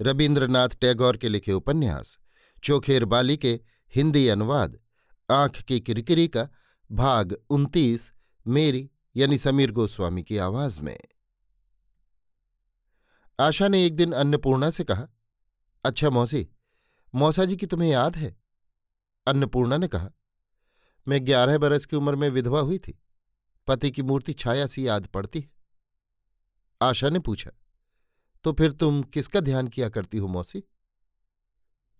रविन्द्रनाथ टैगोर के लिखे उपन्यास, चोखेर बाली के हिंदी अनुवाद, आँख की किरकिरी का भाग उनतीस, मेरी यानी समीर गोस्वामी की आवाज़ में। आशा ने एक दिन अन्नपूर्णा से कहा अच्छा मौसी, मौसा जी की तुम्हें याद है? अन्नपूर्णा ने कहा, मैं ग्यारह बरस की उम्र में विधवा हुई थी। पति की मूर्ति छाया सी याद पड़ती है। आशा ने पूछा तो फिर तुम किसका ध्यान किया करती हो मौसी?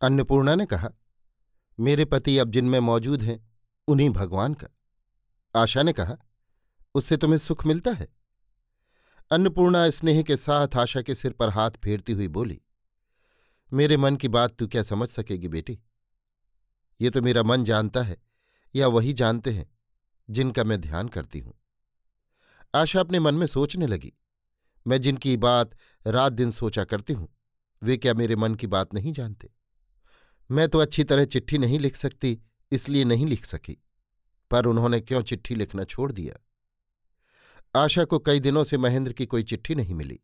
अन्नपूर्णा ने कहा, मेरे पति अब जिनमें मौजूद हैं, उन्हीं भगवान का। आशा ने कहा, उससे तुम्हें सुख मिलता है? अन्नपूर्णा स्नेह के साथ आशा के सिर पर हाथ फेरती हुई बोली, मेरे मन की बात तू क्या समझ सकेगी बेटी? ये तो मेरा मन जानता है, या वही जानते हैं, जिनका मैं ध्यान करती हूँ। आशा अपने मन में सोचने लगी। मैं जिनकी बात रात दिन सोचा करती हूँ, वे क्या मेरे मन की बात नहीं जानते? मैं तो अच्छी तरह चिट्ठी नहीं लिख सकती, इसलिए नहीं लिख सकी। पर उन्होंने क्यों चिट्ठी लिखना छोड़ दिया? आशा को कई दिनों से महेंद्र की कोई चिट्ठी नहीं मिली।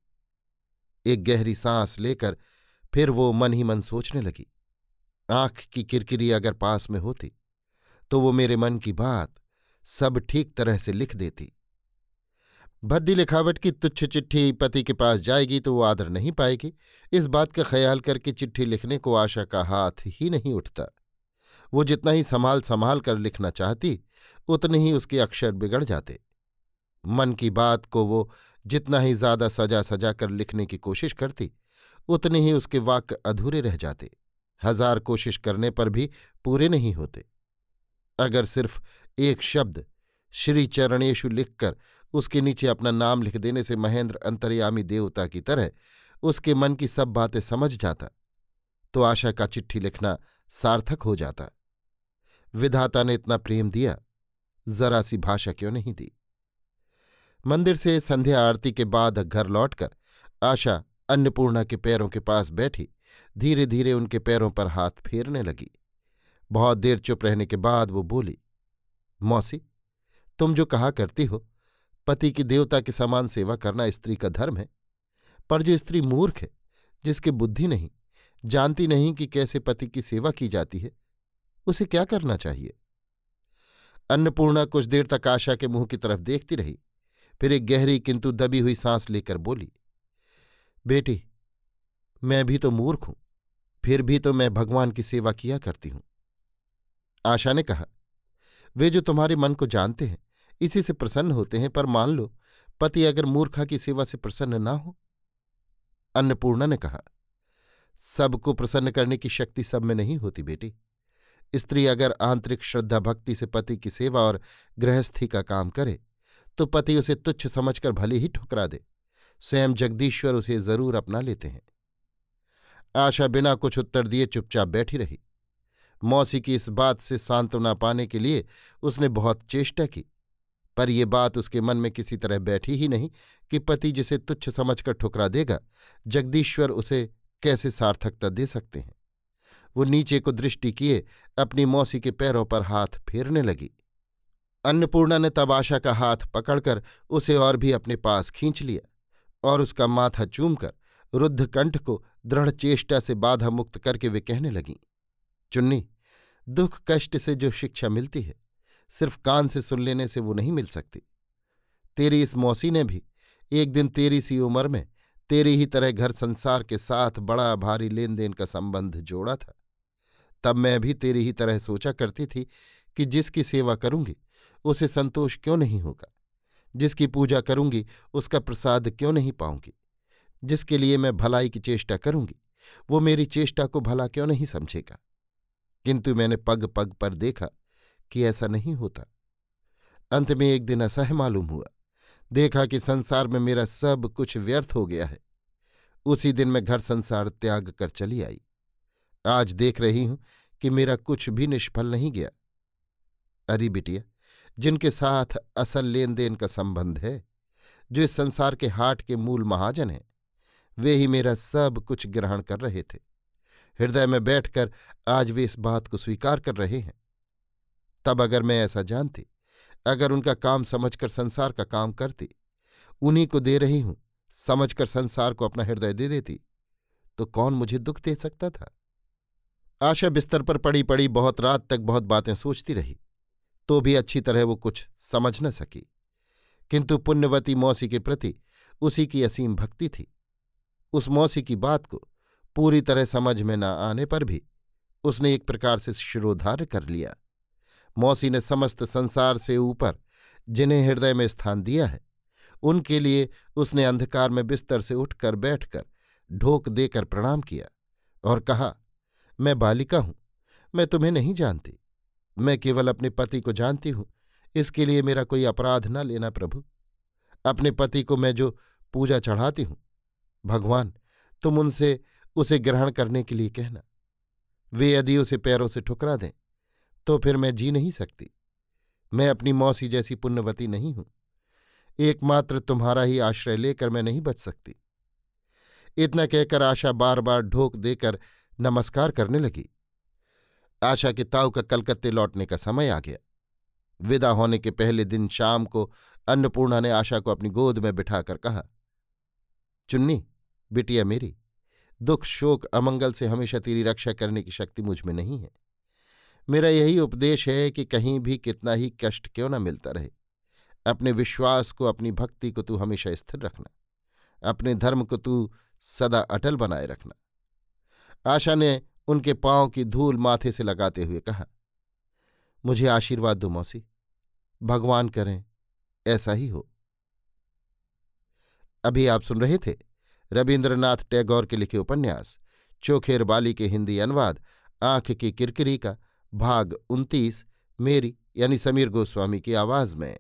एक गहरी सांस लेकर फिर वो मन ही मन सोचने लगी। आँख की किरकिरी अगर पास में होती तो वो मेरे मन की बात सब ठीक तरह से लिख देती। भद्दी लिखावट की तुच्छ चिट्ठी पति के पास जाएगी तो वो आदर नहीं पाएगी। इस बात का ख्याल करके चिट्ठी लिखने को आशा का हाथ ही नहीं उठता। वो जितना ही संभाल संभाल कर लिखना चाहती, उतने ही उसके अक्षर बिगड़ जाते। मन की बात को वो जितना ही ज़्यादा सजा सजा कर लिखने की कोशिश करती, उतने ही उसके वाक्य अधूरे रह जाते। हज़ार कोशिश करने पर भी पूरे नहीं होते। अगर सिर्फ़ एक शब्द श्री चरणेशु लिखकर उसके नीचे अपना नाम लिख देने से महेंद्र अंतर्यामी देवता की तरह उसके मन की सब बातें समझ जाता तो आशा का चिट्ठी लिखना सार्थक हो जाता। विधाता ने इतना प्रेम दिया, जरा सी भाषा क्यों नहीं दी? मंदिर से संध्या आरती के बाद घर लौटकर आशा अन्नपूर्णा के पैरों के पास बैठी धीरे धीरे उनके पैरों पर हाथ फेरने लगी। बहुत देर चुप रहने के बाद वो बोली, मौसी, तुम जो कहा करती हो पति की देवता के समान सेवा करना स्त्री का धर्म है। पर जो स्त्री मूर्ख है, जिसके बुद्धि नहीं, जानती नहीं कि कैसे पति की सेवा की जाती है, उसे क्या करना चाहिए? अन्नपूर्णा कुछ देर तक आशा के मुँह की तरफ़ देखती रही, फिर एक गहरी किंतु दबी हुई सांस लेकर बोली, बेटी, मैं भी तो मूर्ख हूँ, फिर भी तो मैं भगवान की सेवा किया करती हूँ। आशा ने कहा, वे जो तुम्हारे मन को जानते हैं इसी से प्रसन्न होते हैं, पर मान लो, पति अगर मूर्खा की सेवा से प्रसन्न ना हो। अन्नपूर्णा ने कहा, सबको प्रसन्न करने की शक्ति सब में नहीं होती बेटी। स्त्री अगर आंतरिक श्रद्धा भक्ति से पति की सेवा और गृहस्थी का काम करे तो पति उसे तुच्छ समझकर भले ही ठुकरा दे। स्वयं जगदीश्वर उसे ज़रूर अपना लेते हैं। आशा बिना कुछ उत्तर दिए चुपचाप बैठी रही। मौसी की इस बात से सांत्वना पाने के लिए उसने बहुत चेष्टा की। पर यह बात उसके मन में किसी तरह बैठी ही नहीं कि पति जिसे तुच्छ समझकर ठुकरा देगा, जगदीश्वर उसे कैसे सार्थकता दे सकते हैं? वो नीचे को दृष्टि किए, अपनी मौसी के पैरों पर हाथ फेरने लगी। अन्नपूर्णा ने तब आशा का हाथ पकड़कर उसे और भी अपने पास खींच लिया और उसका माथा चूमकर रुद्ध कंठ को दृढ़ चेष्टा से बाधा मुक्त करके वे कहने लगीं, चुन्नी, दुख कष्ट से जो शिक्षा मिलती है सिर्फ़ कान से सुन लेने से वो नहीं मिल सकती। तेरी इस मौसी ने भी, एक दिन तेरी सी उम्र में, तेरी ही तरह घर संसार के साथ बड़ा भारी लेन देन का संबंध जोड़ा था। तब मैं भी तेरी ही तरह सोचा करती थी कि जिसकी सेवा करूँगी, उसे संतोष क्यों नहीं होगा? जिसकी पूजा करूँगी, उसका प्रसाद क्यों नहीं पाऊँगी? जिसके लिए मैं भलाई की चेष्टा करूँगी, वो मेरी चेष्टा को भला क्यों नहीं समझेगा? किंतु मैंने पग पग पर देखा कि ऐसा नहीं होता। अंत में एक दिन असह मालूम हुआ। देखा कि संसार में मेरा सब कुछ व्यर्थ हो गया है। उसी दिन मैं घर संसार त्याग कर चली आई। आज देख रही हूँ कि मेरा कुछ भी निष्फल नहीं गया। अरे बिटिया, जिनके साथ असल लेन देन का संबंध है, जो इस संसार के हाट के मूल महाजन हैं, वे ही मेरा सब कुछ ग्रहण कर रहे थे। हृदय में बैठकर आज वे इस बात को स्वीकार कर रहे हैं। तब अगर मैं ऐसा जानती, अगर उनका काम समझकर संसार का काम करती, उन्हीं को दे रही हूँ, समझकर संसार को अपना हृदय दे देती तो कौन मुझे दुख दे सकता था? आशा बिस्तर पर पड़ी पड़ी बहुत रात तक बहुत बातें सोचती रही तो भी अच्छी तरह वो कुछ समझ न सकी। किंतु पुण्यवती मौसी के प्रति उसी की असीम भक्ति थी। उस मौसी की बात को पूरी तरह समझ में न आने पर भी उसने एक प्रकार से शिरोधार्य कर लिया। मौसी ने समस्त संसार से ऊपर जिन्हें हृदय में स्थान दिया है, उनके लिए उसने अंधकार में बिस्तर से उठकर बैठकर ढोक देकर प्रणाम किया और कहा, मैं बालिका हूँ, मैं तुम्हें नहीं जानती, मैं केवल अपने पति को जानती हूँ, इसके लिए मेरा कोई अपराध न लेना प्रभु। अपने पति को मैं जो पूजा चढ़ाती हूँ, भगवान, तुम उनसे उसे ग्रहण करने के लिए कहना, वे यदि उसे पैरों से ठुकरा दें तो फिर मैं जी नहीं सकती। मैं अपनी मौसी जैसी पुण्यवती नहीं हूँ। एकमात्र तुम्हारा ही आश्रय लेकर मैं नहीं बच सकती। इतना कहकर आशा बार बार ढोक देकर नमस्कार करने लगी। आशा के ताऊ का कलकत्ते लौटने का समय आ गया। विदा होने के पहले दिन शाम को अन्नपूर्णा ने आशा को अपनी गोद में बिठाकर कहा, चुन्नी, बिटिया मेरी दुख शोक अमंगल से हमेशा तेरी रक्षा करने की शक्ति मुझमें नहीं है। मेरा यही उपदेश है कि कहीं भी कितना ही कष्ट क्यों न मिलता रहे। अपने विश्वास को, अपनी भक्ति को तू हमेशा स्थिर रखना। अपने धर्म को तू सदा अटल बनाए रखना। आशा ने उनके पाँव की धूल माथे से लगाते हुए कहा, मुझे आशीर्वाद दो मौसी। भगवान करें, ऐसा ही हो। अभी आप सुन रहे थे रविन्द्रनाथ टैगोर के लिखे उपन्यास चोखेर बाली के हिंदी अनुवाद, आँख की किरकिरी का भाग उनतीस मेरी यानी समीर गोस्वामी की आवाज़ में।